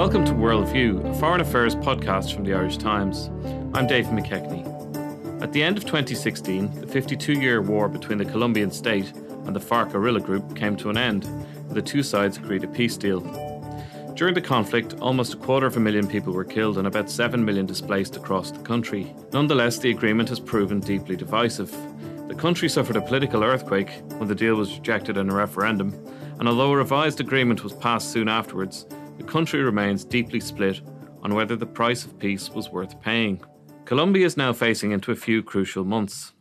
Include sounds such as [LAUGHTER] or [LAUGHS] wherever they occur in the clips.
Welcome to Worldview, a foreign affairs podcast from the Irish Times. I'm Dave McKechnie. At the end of 2016, the 52 year war between the Colombian state and the FARC guerrilla group came to an end, and the two sides agreed a peace deal. During the conflict, almost a quarter of a million people were killed and about 7 million displaced across the country. Nonetheless, the agreement has proven deeply divisive. The country suffered a political earthquake when the deal was rejected in a referendum, and although a revised agreement was passed soon afterwards, the country remains deeply split on whether the price of peace was worth paying. Colombia is now facing into a few crucial months.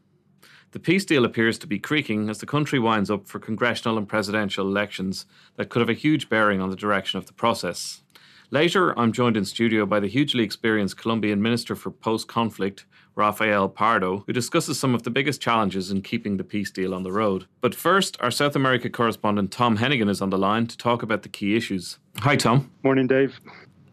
The peace deal appears to be creaking as the country winds up for congressional and presidential elections that could have a huge bearing on the direction of the process. Later, I'm joined in studio by the hugely experienced Colombian Minister for Post Conflict, Rafael Pardo, who discusses some of the biggest challenges in keeping the peace deal on the road. But first, our South America correspondent Tom Hennigan is on the line to talk about the key issues. Hi, Tom. Morning, Dave.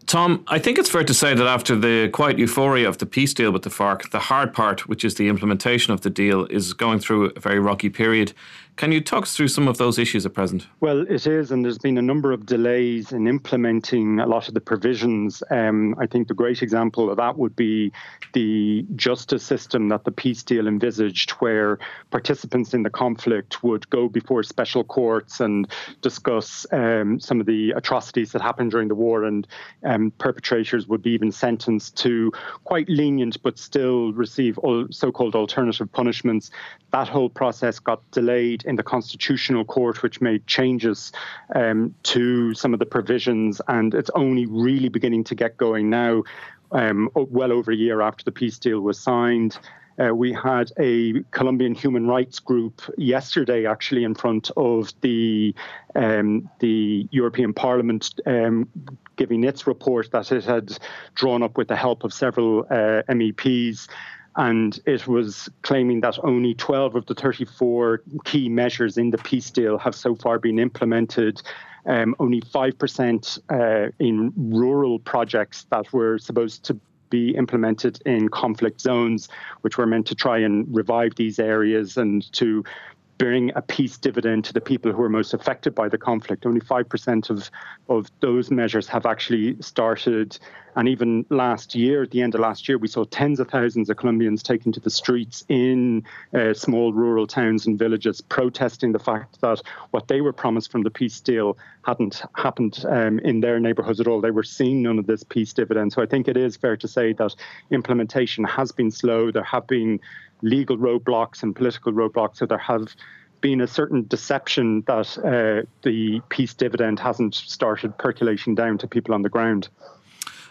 Tom, I think it's fair to say that after the quiet euphoria of the peace deal with the FARC, the hard part, which is the implementation of the deal, is going through a very rocky period. Can you talk us through some of those issues at present? Well, it is, and there's been a number of delays in implementing a lot of the provisions. Um, I think the great example of that would be the justice system that the peace deal envisaged, where participants in the conflict would go before special courts and discuss um, some of the atrocities that happened during the war, and um, perpetrators would be even sentenced to quite lenient but still receive so called alternative punishments. That whole process got delayed in the Constitutional Court, which made changes um, to some of the provisions, and it's only really beginning to get going now, um, well over a year after the peace deal was signed. Uh, we had a Colombian human rights group yesterday, actually, in front of the um, the European Parliament, um, giving its report that it had drawn up with the help of several uh, MEPs and it was claiming that only 12 of the 34 key measures in the peace deal have so far been implemented. Um, only 5% uh, in rural projects that were supposed to be implemented in conflict zones, which were meant to try and revive these areas and to bring a peace dividend to the people who are most affected by the conflict. Only 5% of, of those measures have actually started. And even last year, at the end of last year, we saw tens of thousands of Colombians taken to the streets in uh, small rural towns and villages protesting the fact that what they were promised from the peace deal hadn't happened um, in their neighborhoods at all. They were seeing none of this peace dividend. So I think it is fair to say that implementation has been slow. There have been legal roadblocks and political roadblocks. So there have been a certain deception that uh, the peace dividend hasn't started percolating down to people on the ground.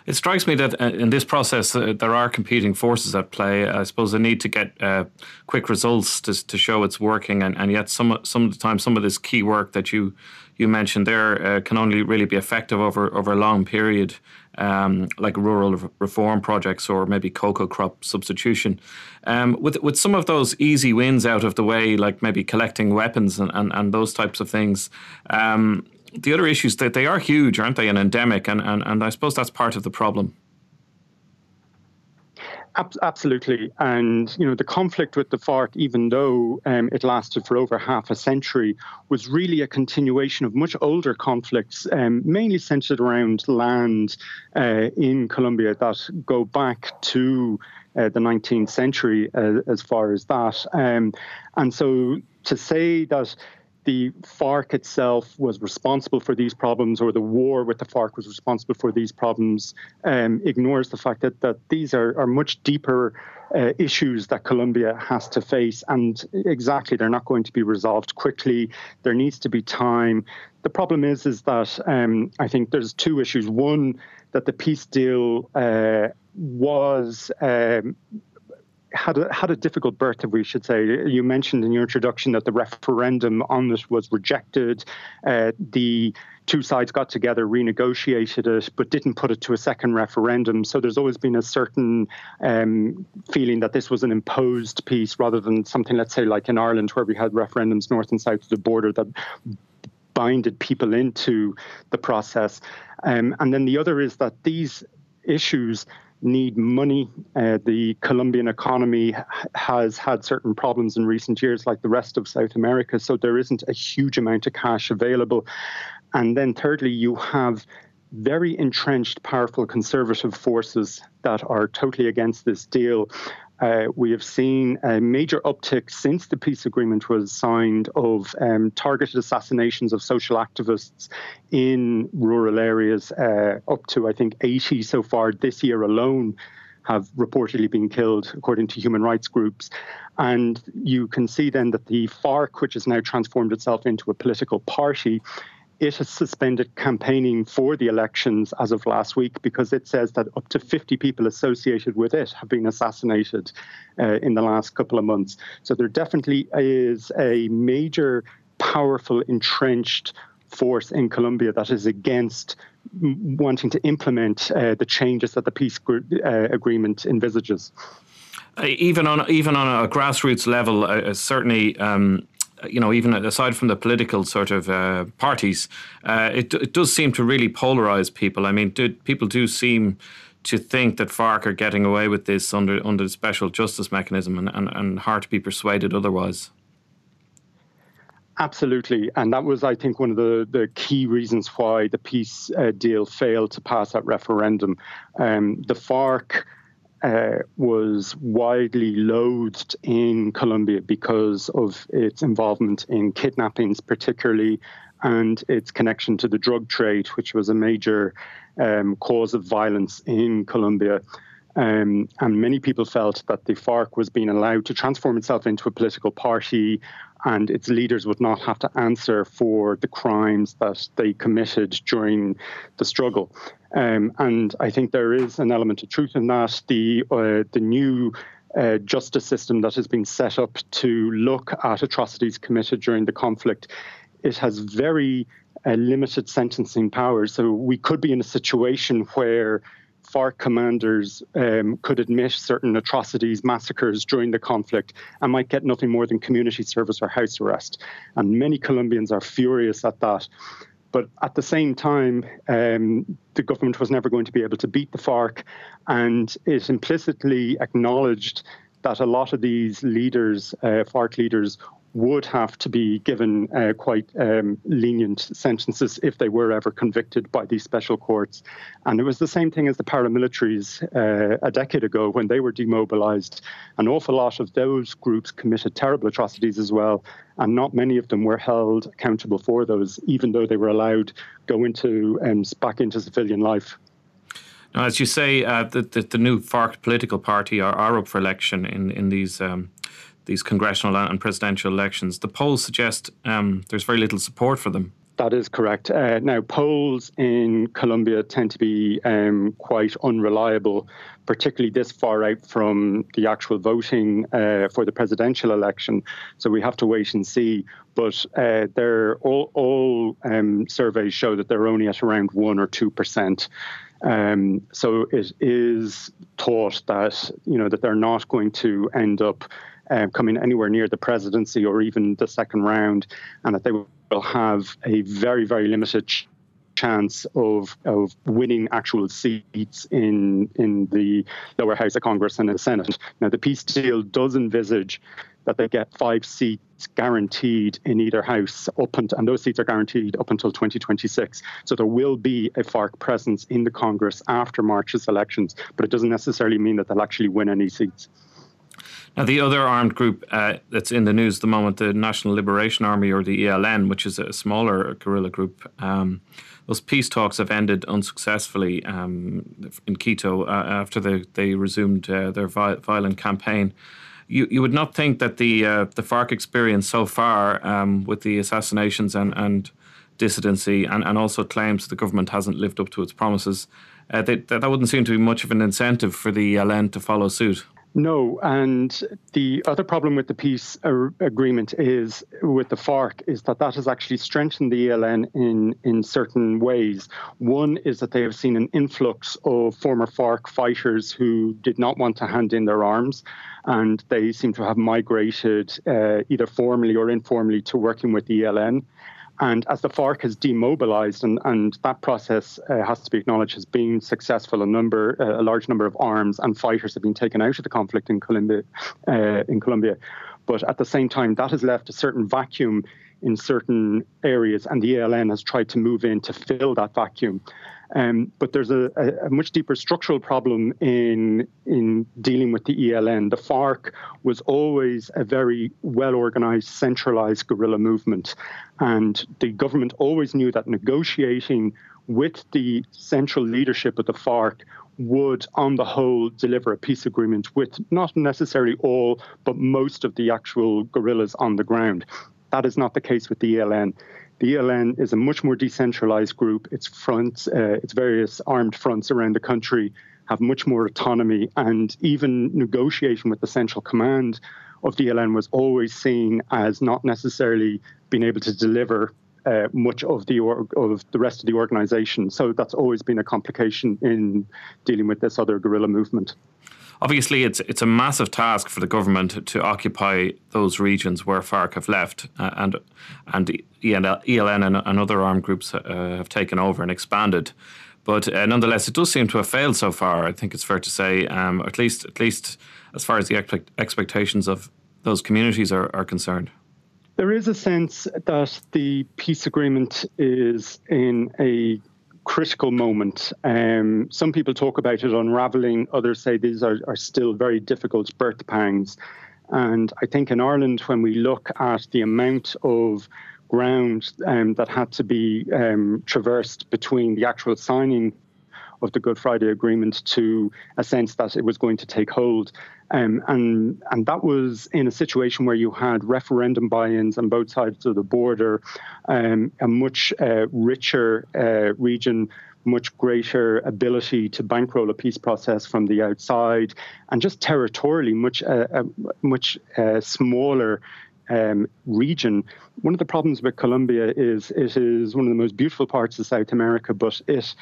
It strikes me that uh, in this process uh, there are competing forces at play. I suppose the need to get uh, quick results to, to show it's working, and, and yet some some of the time some of this key work that you you mentioned there uh, can only really be effective over over a long period, um, like rural reform projects or maybe coca crop substitution. Um, with with some of those easy wins out of the way, like maybe collecting weapons and, and, and those types of things. Um, the other issues that they are huge, aren't they, and endemic, and, and, and I suppose that's part of the problem. Absolutely, and you know the conflict with the FARC, even though um, it lasted for over half a century, was really a continuation of much older conflicts, um, mainly centered around land uh, in Colombia that go back to uh, the 19th century, uh, as far as that. Um, and so to say that the FARC itself was responsible for these problems, or the war with the FARC was responsible for these problems, um, ignores the fact that, that these are, are much deeper uh, issues that Colombia has to face. And exactly, they're not going to be resolved quickly. There needs to be time. The problem is, is that um, I think there's two issues. One, that the peace deal uh, was um, had a, had a difficult birth, if we should say. You mentioned in your introduction that the referendum on this was rejected. Uh, the two sides got together, renegotiated it, but didn't put it to a second referendum. So there's always been a certain um, feeling that this was an imposed peace rather than something, let's say, like in Ireland, where we had referendums north and south of the border that binded people into the process. Um, and then the other is that these issues need money. Uh, the Colombian economy has had certain problems in recent years, like the rest of South America, so there isn't a huge amount of cash available. And then, thirdly, you have very entrenched, powerful conservative forces that are totally against this deal. Uh, we have seen a major uptick since the peace agreement was signed of um, targeted assassinations of social activists in rural areas, uh, up to, I think, 80 so far this year alone have reportedly been killed, according to human rights groups. And you can see then that the FARC, which has now transformed itself into a political party, it has suspended campaigning for the elections as of last week because it says that up to 50 people associated with it have been assassinated uh, in the last couple of months. So there definitely is a major, powerful, entrenched force in Colombia that is against wanting to implement uh, the changes that the peace uh, agreement envisages. Uh, even on even on a grassroots level, uh, certainly. Um, you know, even aside from the political sort of uh, parties, it, it does seem to really polarize people. I mean, do, people do seem to think that FARC are getting away with this under under the special justice mechanism and, and, and hard to be persuaded otherwise. Absolutely. And that was, I think, one of the, the key reasons why the peace uh, deal failed to pass that referendum. Um, the FARC uh, was widely loathed in Colombia because of its involvement in kidnappings, particularly, and its connection to the drug trade, which was a major um, cause of violence in Colombia. Um, and many people felt that the FARC was being allowed to transform itself into a political party and its leaders would not have to answer for the crimes that they committed during the struggle. Um, and I think there is an element of truth in that. The uh, the new uh, justice system that has been set up to look at atrocities committed during the conflict, it has very uh, limited sentencing powers. So we could be in a situation where FARC commanders um, could admit certain atrocities, massacres during the conflict, and might get nothing more than community service or house arrest. And many Colombians are furious at that. But at the same time, um, the government was never going to be able to beat the FARC, and it implicitly acknowledged that a lot of these leaders, uh, FARC leaders, would have to be given uh, quite um, lenient sentences if they were ever convicted by these special courts. And it was the same thing as the paramilitaries uh, a decade ago when they were demobilized. An awful lot of those groups committed terrible atrocities as well, and not many of them were held accountable for those, even though they were allowed go into um, back into civilian life. Now, as you say, uh, the, the, the new FARC political party are, are up for election in in these um, these congressional and presidential elections. The polls suggest um, there's very little support for them. That is correct. Uh, now, polls in Colombia tend to be um, quite unreliable, particularly this far out from the actual voting uh, for the presidential election. So we have to wait and see. But uh, all, all um, surveys show that they're only at around one or two percent. Um, so it is thought that you know that they're not going to end up uh, coming anywhere near the presidency or even the second round, and that they will have a very, very limited ch- chance of of winning actual seats in in the lower house of Congress and in the Senate. Now, the peace deal does envisage that they get five seats guaranteed in either house up and, and those seats are guaranteed up until 2026 so there will be a FARC presence in the Congress after March's elections but it doesn't necessarily mean that they'll actually win any seats now, the other armed group uh, that's in the news at the moment, the National Liberation Army or the ELN, which is a smaller guerrilla group, um, those peace talks have ended unsuccessfully um, in Quito uh, after they, they resumed uh, their violent campaign. You, you would not think that the uh, the FARC experience so far, um, with the assassinations and, and dissidency, and, and also claims the government hasn't lived up to its promises, uh, that, that wouldn't seem to be much of an incentive for the ELN to follow suit. No, and the other problem with the peace agreement is with the FARC is that that has actually strengthened the ELN in in certain ways. One is that they have seen an influx of former FARC fighters who did not want to hand in their arms, and they seem to have migrated uh, either formally or informally to working with the ELN. And as the FARC has demobilized, and, and that process uh, has to be acknowledged has been successful, a number, uh, a large number of arms and fighters have been taken out of the conflict in Colombia. Uh, in Colombia, but at the same time, that has left a certain vacuum in certain areas, and the ELN has tried to move in to fill that vacuum. Um, but there's a, a, much deeper structural problem in in dealing with the ELN. The FARC was always a very well organized, centralized guerrilla movement, and the government always knew that negotiating with the central leadership of the FARC would, on the whole, deliver a peace agreement with not necessarily all, but most of the actual guerrillas on the ground. That is not the case with the ELN. The ELN is a much more decentralized group. Its fronts, uh, its various armed fronts around the country have much more autonomy, and even negotiation with the central command of the ELN was always seen as not necessarily being able to deliver uh, much of the of the rest of the organization. So that's always been a complication in dealing with this other guerrilla movement. Obviously, it's it's a massive task for the government to occupy those regions where FARC have left, uh, and and ELN and, and other armed groups uh, have taken over and expanded. But uh, nonetheless, it does seem to have failed so far. I think it's fair to say, um, at least at least as far as the expect- expectations of those communities are, are concerned. There is a sense that the peace agreement is in a critical moment. Um, some people talk about it unraveling, others say these are, are still very difficult birth pangs. And I think in Ireland, when we look at the amount of ground um, that had to be um, traversed between the actual signing of the Good Friday Agreement to a sense that it was going to take hold. Um, and and that was in a situation where you had referendum buy-ins on both sides of the border, um, a much uh, richer uh, region, much greater ability to bankroll a peace process from the outside, and just territorially much uh, a much uh, smaller. Um, region. One of the problems with Colombia is it is one of the most beautiful parts of South America, but it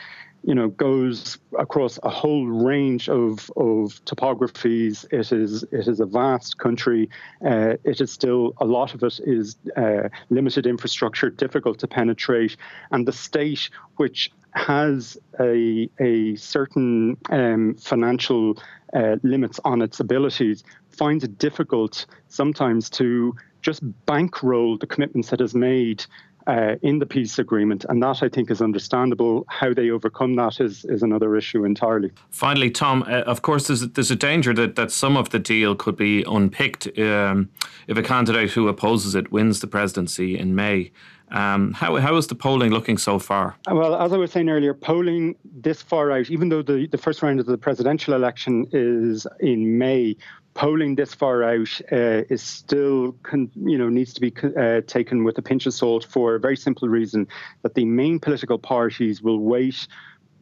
you know, goes across a whole range of, of topographies. It is it is a vast country. Uh, it is still a lot of it is uh, limited infrastructure, difficult to penetrate, and the state, which has a a certain um, financial uh, limits on its abilities, finds it difficult sometimes to just bankroll the commitments that is made uh, in the peace agreement, and that I think is understandable. How they overcome that is is another issue entirely. Finally, Tom, uh, of course, there's there's a danger that, that some of the deal could be unpicked um, if a candidate who opposes it wins the presidency in May. Um, how, how is the polling looking so far? Well, as I was saying earlier, polling this far out, even though the, the first round of the presidential election is in May, polling this far out uh, is still, con- you know, needs to be uh, taken with a pinch of salt for a very simple reason that the main political parties will wait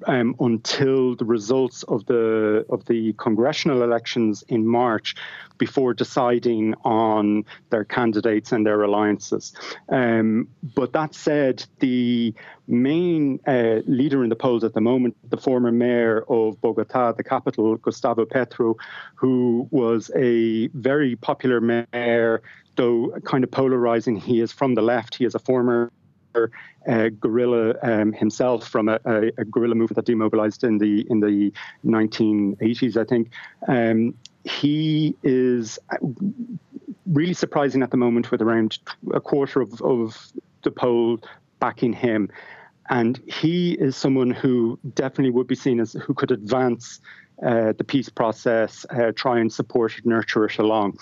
um, until the results of the of the congressional elections in March before deciding on their candidates and their alliances. Um, but that said, the main uh, leader in the polls at the moment, the former mayor of Bogota, the capital, Gustavo Petro, who was a very popular mayor, though kind of polarizing. He is from the left. He is a former uh, guerrilla um, himself from a, a, a, guerrilla movement that demobilized in the in the 1980s, I think. Um, he is really surprising at the moment with around a quarter of, of the poll backing him. And he is someone who definitely would be seen as who could advance uh, the peace process, uh, try and support it, nurture it along.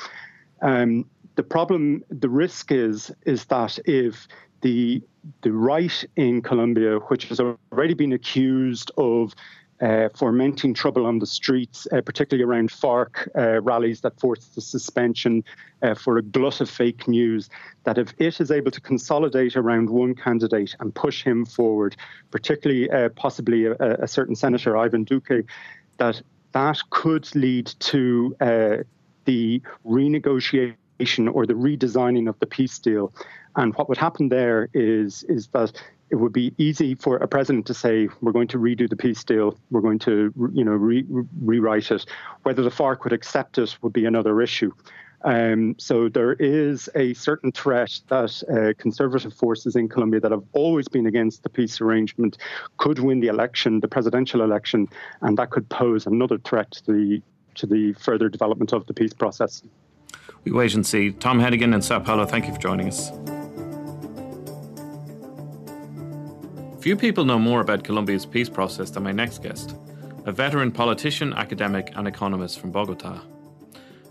Um, the problem, the risk is, is that if the the right in Colombia, which has already been accused of uh, fomenting trouble on the streets, uh, particularly around FARC uh, rallies that forced the suspension uh, for a glut of fake news. That if it is able to consolidate around one candidate and push him forward, particularly uh, possibly a, a, certain senator, Ivan Duque, that that could lead to uh, the renegotiation or the redesigning of the peace deal. And what would happen there is is that it would be easy for a president to say, "We're going to redo the peace deal. We're going to, you know, re- rewrite it." Whether the FARC would accept it would be another issue. Um, so there is a certain threat that uh, conservative forces in Colombia that have always been against the peace arrangement could win the election, the presidential election, and that could pose another threat to the to the further development of the peace process. We wait and see. Tom Hennigan and Sao Paulo, thank you for joining us. Few people know more about Colombia's peace process than my next guest, a veteran politician, academic, and economist from Bogota.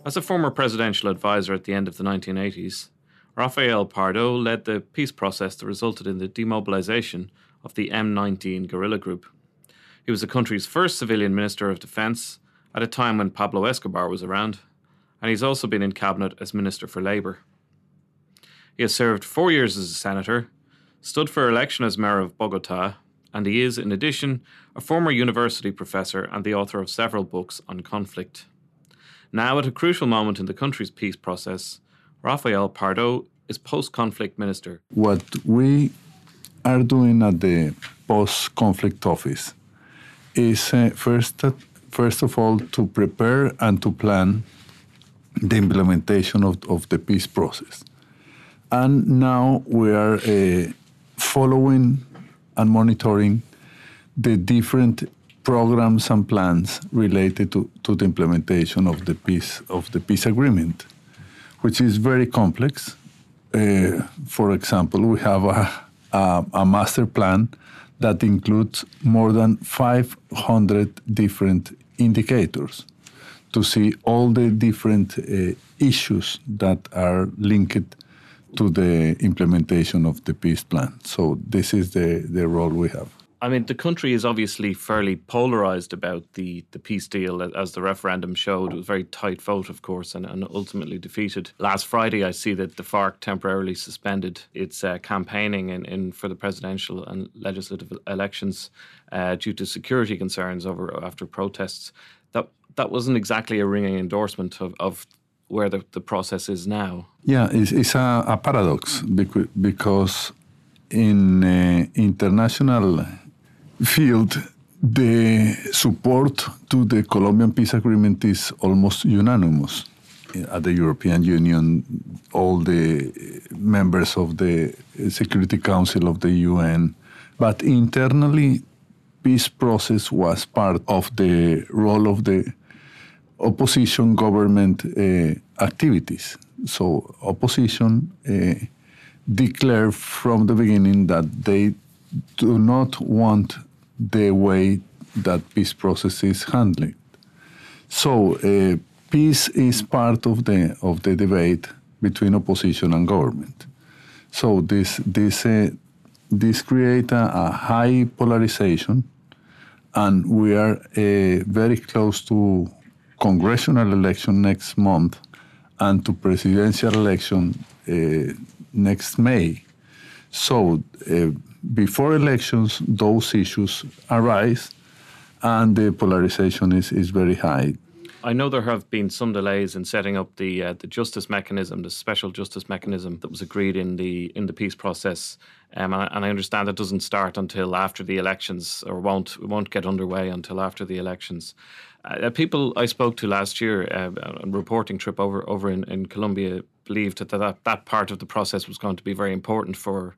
As a former presidential advisor at the end of the 1980s, Rafael Pardo led the peace process that resulted in the demobilization of the M19 guerrilla group. He was the country's first civilian minister of defense at a time when Pablo Escobar was around, and he's also been in cabinet as Minister for Labour. He has served four years as a senator, stood for election as mayor of Bogota, and he is, in addition, a former university professor and the author of several books on conflict. Now, at a crucial moment in the country's peace process, Rafael Pardo is post conflict minister. What we are doing at the post conflict office is uh, first, uh, first of all to prepare and to plan the implementation of, of the peace process. And now we are uh, following and monitoring the different programs and plans related to, to the implementation of the peace of the peace agreement, which is very complex. Uh, for example, we have a, a, a, master plan that includes more than 500 different indicators to see all the different uh, issues that are linked to the implementation of the peace plan. So this is the, the role we have. I mean, the country is obviously fairly polarized about the, the peace deal, as the referendum showed. It was a very tight vote, of course, and, and ultimately defeated. Last Friday, I see that the FARC temporarily suspended its uh, campaigning in, in, for the presidential and legislative elections uh, due to security concerns over after protests. That that wasn't exactly a ringing endorsement of, of where the, the process is now. Yeah, it's, it's a, a paradox because in uh, international field, the support to the Colombian peace agreement is almost unanimous. At the European Union, all the members of the Security Council of the UN, but internally, peace process was part of the role of the opposition government uh, activities. So opposition uh, declared from the beginning that they do not want the way that peace process is handled. So uh, peace is part of the of the debate between opposition and government. So this this uh, this creates a, a, high polarization, and we are uh, very close to congressional election next month and to presidential election uh, next May. So uh, before elections, those issues arise, and the polarization is, is very high. I know there have been some delays in setting up the uh, the justice mechanism, the special justice mechanism that was agreed in the in the peace process, um, and, I, and, I, understand that doesn't start until after the elections, or won't won't get underway until after the elections. Uh, people I spoke to last year uh, on a reporting trip over over in, in Colombia believed that, that that part of the process was going to be very important for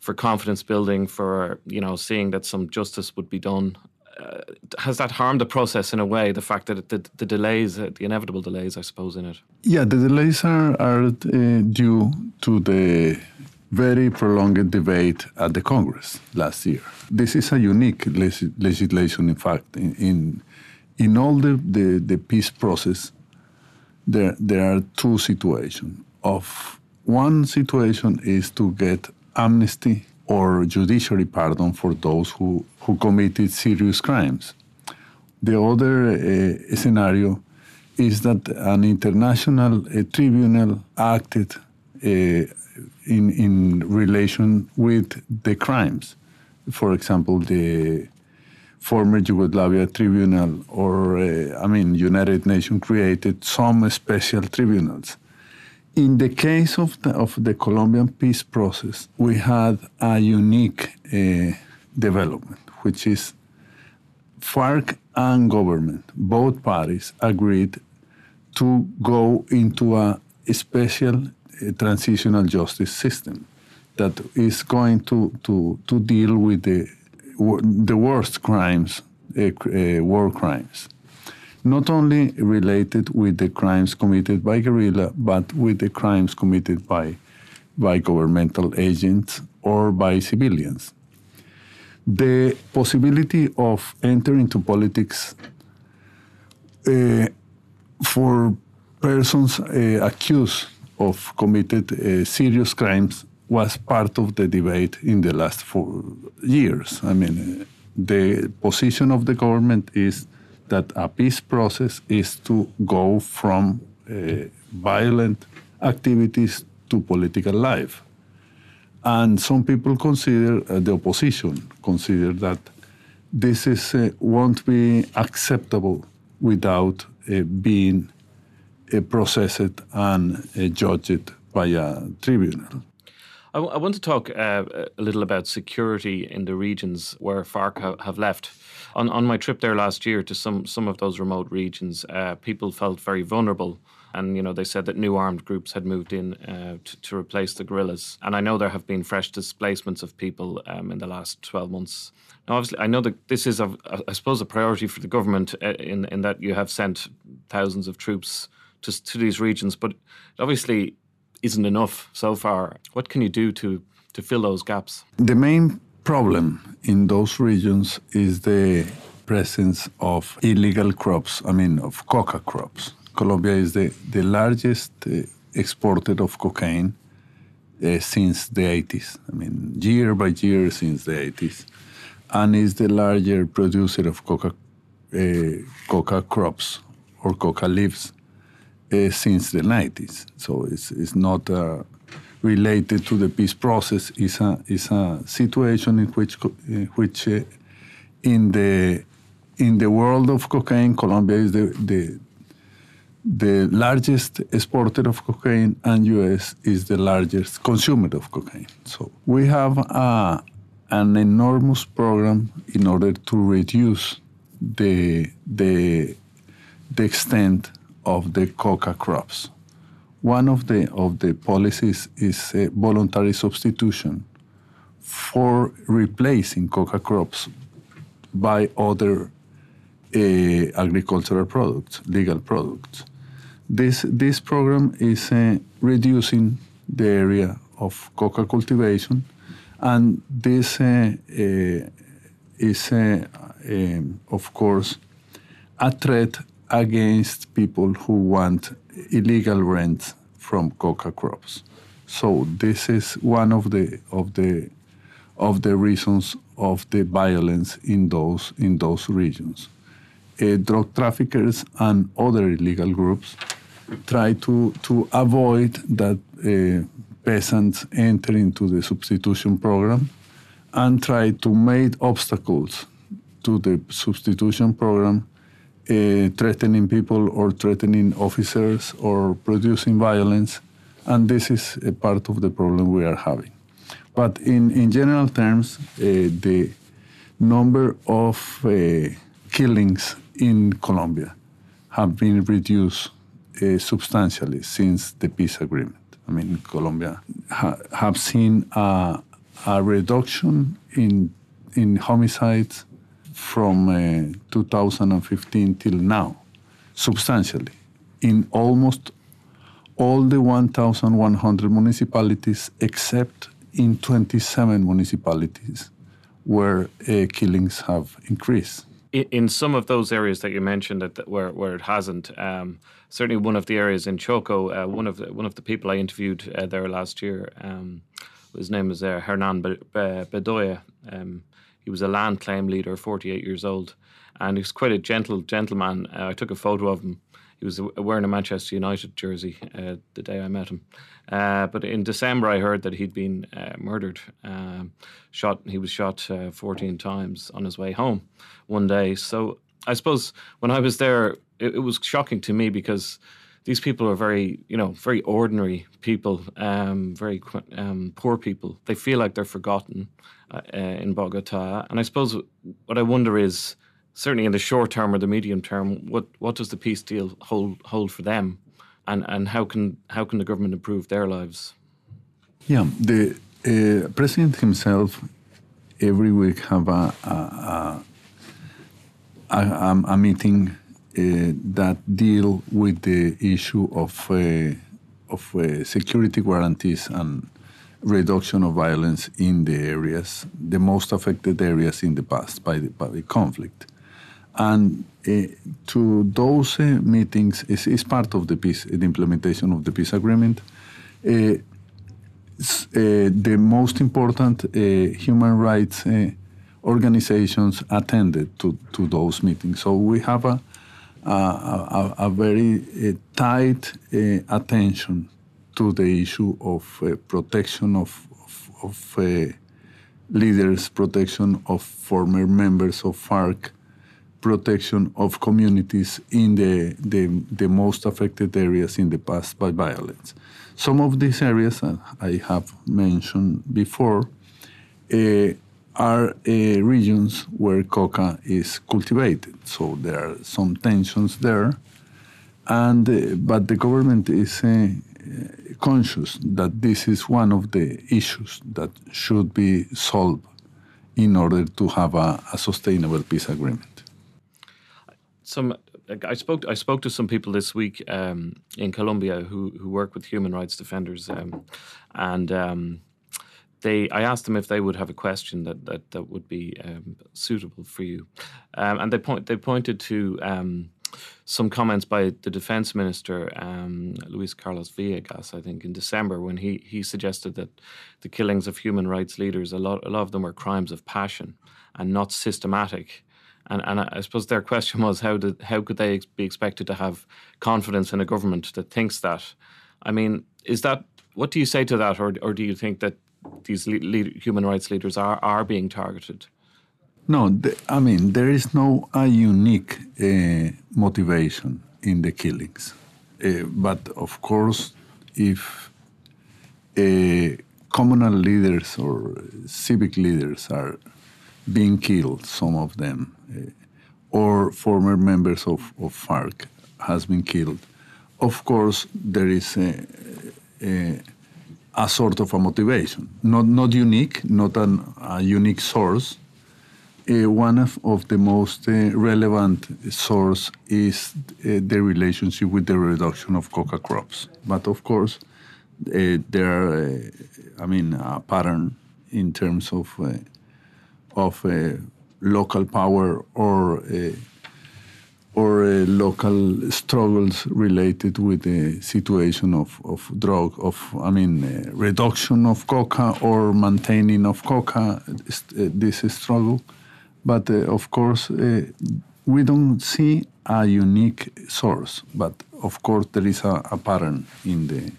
for confidence building, for you know seeing that some justice would be done. Uh, has that harmed the process in a way? The fact that the, the delays, uh, the inevitable delays, I suppose, in it. Yeah, the delays are are uh, due to the very prolonged debate at the Congress last year. This is a unique legislation, in fact, in, in in all the, the, the, peace process, there, there are two situations. Of one situation is to get amnesty or judiciary pardon for those who, who committed serious crimes. The other uh, scenario is that an international uh, tribunal acted uh, in, in relation with the crimes. For example, the former Yugoslavia tribunal or, uh, I mean, United Nations created some special tribunals. In the case of the, of the Colombian peace process, we had a unique uh, development, which is FARC and government, both parties agreed to go into a special uh, transitional justice system that is going to, to, to deal with the the worst crimes, uh, uh, war crimes. Not only related with the crimes committed by guerrilla, but with the crimes committed by, by governmental agents or by civilians. the possibility of entering into politics uh, for persons uh, accused of committed uh, serious crimes was part of the debate in the last four years. I mean, the position of the government is that a peace process is to go from uh, violent activities to political life. And some people consider, uh, the opposition consider that this is, uh, won't be acceptable without uh, being uh, processed and uh, judged by a tribunal. I, I want to talk uh, a little about security in the regions where FARC ha- have left. On, on my trip there last year to some, some of those remote regions, uh, people felt very vulnerable. And you know they said that new armed groups had moved in uh, to, to, replace the guerrillas. And I know there have been fresh displacements of people um, in the last 12 months. Now, obviously, I know that this is, a, I suppose, a priority for the government uh, in in that you have sent thousands of troops to, to these regions, but obviously isn't enough so far. What can you do to, to fill those gaps? The main problem in those regions is the presence of illegal crops, I mean, of coca crops. Colombia is the, the largest uh, exporter of cocaine uh, since the 80s. I mean, year by year since the 80s. And is the larger producer of coca, uh, coca crops or coca leaves since the 90s. So it's, it's not uh, related to the peace process. It's a, it's a situation in which, which uh, in, the, in the world of cocaine, Colombia is the, the, the largest exporter of cocaine, and U.S. is the largest consumer of cocaine. So we have an enormous program in order to reduce the, the, the extent of the coca crops. One of the of the policies is voluntary substitution for replacing coca crops by other uh, agricultural products, legal products. This this program is uh, reducing the area of coca cultivation, and this uh, is, of course, a threat against people who want illegal rent from coca crops. So this is one of the of the of the reasons of the violence in those in those regions. Uh, drug traffickers and other illegal groups try to to avoid that uh, peasants enter into the substitution program and try to make obstacles to the substitution program uh, threatening people or threatening officers or producing violence. And this is a part of the problem we are having. But in, in general terms, uh, the number of uh, killings in Colombia have been reduced uh, substantially since the peace agreement. I mean, Colombia ha- have seen a, a reduction in in homicides from uh, 2015 till now, substantially, in almost all the 1,100 municipalities except in 27 municipalities where uh, killings have increased. In, some of those areas that you mentioned that, where where it hasn't, um, certainly one of the areas in Choco, uh, one of the, one of the people I interviewed uh, there last year, um, his name was uh, Hernan Bedoya. Um, he was a land claim leader, 48 years old, and he was quite a gentle gentleman. Uh, I took a photo of him. He was wearing a Manchester United jersey uh, the day I met him. Uh, but in December, I heard that he'd been uh, murdered. Um, shot. He was shot uh, 14 times on his way home one day. So I suppose when I was there, it, it was shocking to me because these people are very, you know, very ordinary people, um, very um, poor people. They feel like they're forgotten uh, in Bogota. And I suppose what I wonder is, certainly in the short term or the medium term, what, what does the peace deal hold hold for them, and and how can how can the government improve their lives? Yeah, the uh, president himself every week have a a, a, a, a meeting uh, that deal with the issue of uh, of uh, security guarantees and reduction of violence in the areas, the most affected areas in the past by the, by the conflict. And uh, to those uh, meetings is, is part of the peace, the implementation of the peace agreement. Uh, the most important human rights organizations attended to, to those meetings. So we have a, a, a very tight attention to the issue of uh, protection of, of, of leaders, protection of former members of FARC, protection of communities in the, the, the, most affected areas in the past by violence. Some of these areas I have mentioned before uh, are uh, regions where coca is cultivated, so there are some tensions there. And uh, but the government is conscious that this is one of the issues that should be solved in order to have a, a sustainable peace agreement. Some I spoke I spoke to some people this week um, in Colombia who who work with human rights defenders, um, and um, they I asked them if they would have a question that that that would be um, suitable for you, um, and they point they pointed to um, some comments by the defense minister, um, Luis Carlos Villegas, I think, in December, when he, he suggested that the killings of human rights leaders, a lot, a lot of them were crimes of passion and not systematic. And, and I suppose their question was how did how could they be expected to have confidence in a government that thinks that? I mean, is that what do you say to that, or or do you think that these human rights leaders are are being targeted? No, the, I mean there is no a unique uh, motivation in the killings, uh, but of course, if uh, communal leaders or civic leaders are being killed, some of them, or former members of, of FARC has been killed, of course there is a, a, a sort of a motivation, not not unique, not an, a unique source uh, one of, of, the most uh, relevant source is uh, the relationship with the reduction of coca crops. But of course, uh, there are, uh, I mean, a pattern in terms of uh, of local power or or local struggles related with the situation of, of drug, of I mean, reduction of coca or maintaining of coca. this struggle but uh, of course, uh, we don't see a unique source, but of course there is a, a pattern in the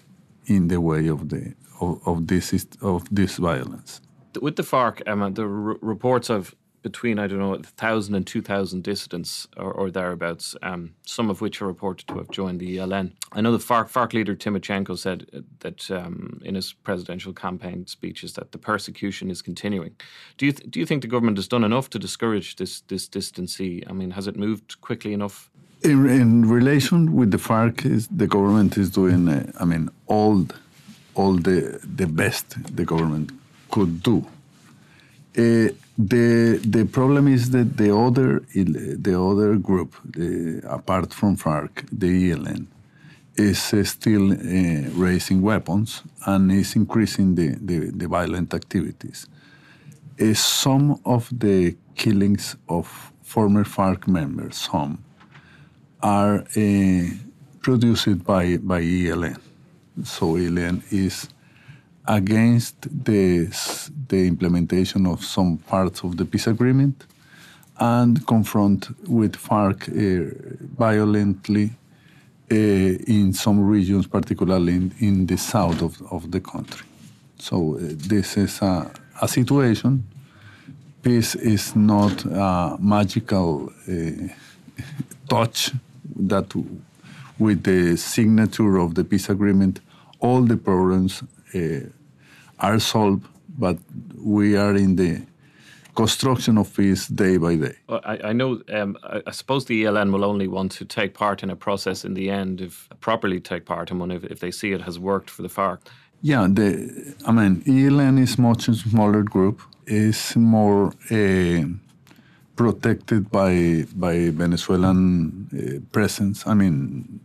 in the way of the of, of this of this violence. With the FARC, Emma, the reports of between I don't know, thousand and two thousand dissidents or, or thereabouts. Um, some of which are reported to have joined the ELN. I know the FARC, FARC leader Timochenko said uh, that um, in his presidential campaign speeches that the persecution is continuing. Do you th- do you think the government has done enough to discourage this this dissidency? I mean, has it moved quickly enough? In, in relation with the FARC, is the government is doing. Uh, I mean, all all the the best the government could do. Uh, the the problem is that the other the other group, the, apart from FARC, the ELN, is uh, still uh, raising weapons and is increasing the, the, the violent activities. Some of the killings of former FARC members, some, are produced by, by ELN. So ELN is against the, the implementation of some parts of the peace agreement and confront with FARC uh, violently uh, in some regions, particularly in, in, the south of, of the country. So uh, this is a, a, situation. Peace is not a magical uh, [LAUGHS] touch that with the signature of the peace agreement, all the problems uh, are solved, but we are in the construction of peace day by day. Well, I, I, know. Um, I, I, suppose the ELN will only want to take part in a process in the end, if properly take part in one, if, if they see it has worked for the FARC. Yeah, the, I mean, ELN is much smaller group. is more uh, protected by by Venezuelan uh, presence. I mean,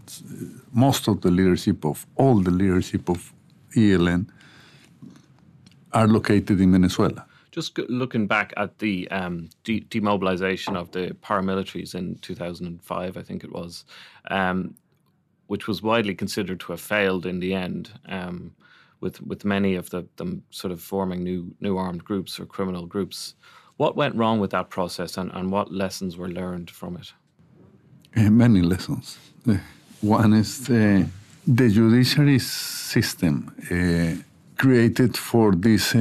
most of the leadership of all the leadership of ELN are located in Venezuela. Just looking back at the um, de- demobilization of the paramilitaries in 2005, I think it was, um, which was widely considered to have failed in the end, um, with with many of the, them sort of forming new new armed groups or criminal groups. What went wrong with that process, and, and what lessons were learned from it? Uh, many lessons. Uh, one is uh, the judiciary system created for this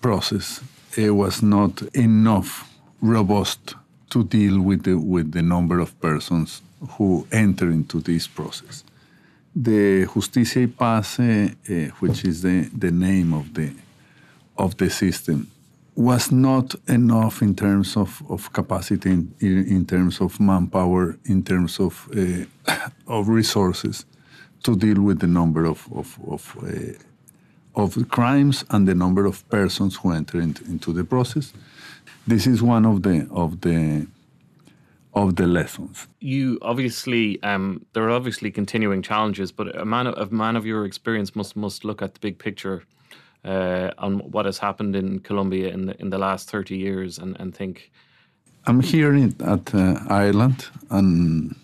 process it was not enough robust to deal with the, with the number of persons who enter into this process. The Justicia y Paz, uh, which is the, the name of the, of the system, was not enough in terms of, of capacity, in, in terms of manpower, in terms of, uh, [COUGHS] of resources to deal with the number of, of, of uh, of crimes and the number of persons who enter into, into the process. This is one of the of the of the lessons. You obviously um, there are obviously continuing challenges, but a man of, a man of your experience must must look at the big picture uh, on what has happened in Colombia in the in the last thirty years and, and think. I'm here in, at uh, Ireland, and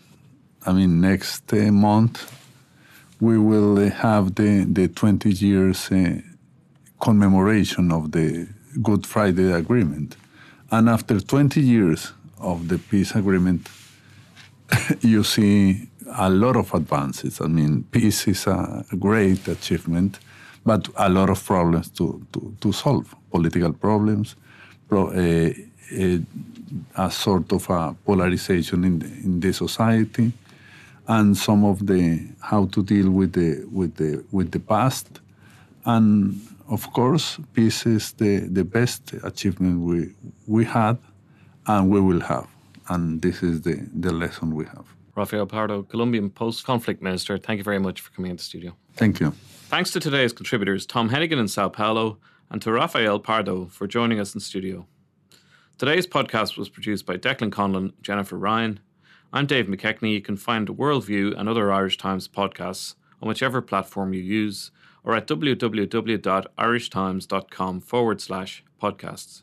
I mean next uh, month we will have the, the 20 years uh, commemoration of the Good Friday Agreement. And after 20 years of the peace agreement, [LAUGHS] you see a lot of advances. I mean, peace is a great achievement, but a lot of problems to, to, to solve political problems, pro, uh, uh, a sort of a polarization in the, in the society and some of the how to deal with the with the with the past. And of course peace is the, the best achievement we we had and we will have. And this is the, the lesson we have. Rafael pardo colombian post-conflict minister thank you very much for coming into the studio. Thank you. Thanks to today's contributors tom hennigan in sao paulo and to rafael pardo for joining us in studio. Today's podcast was produced by declan conlon jennifer ryan I'm Dave McKechnie. You can find Worldview and other Irish Times podcasts on whichever platform you use or at www.irishtimes.com forward slash podcasts.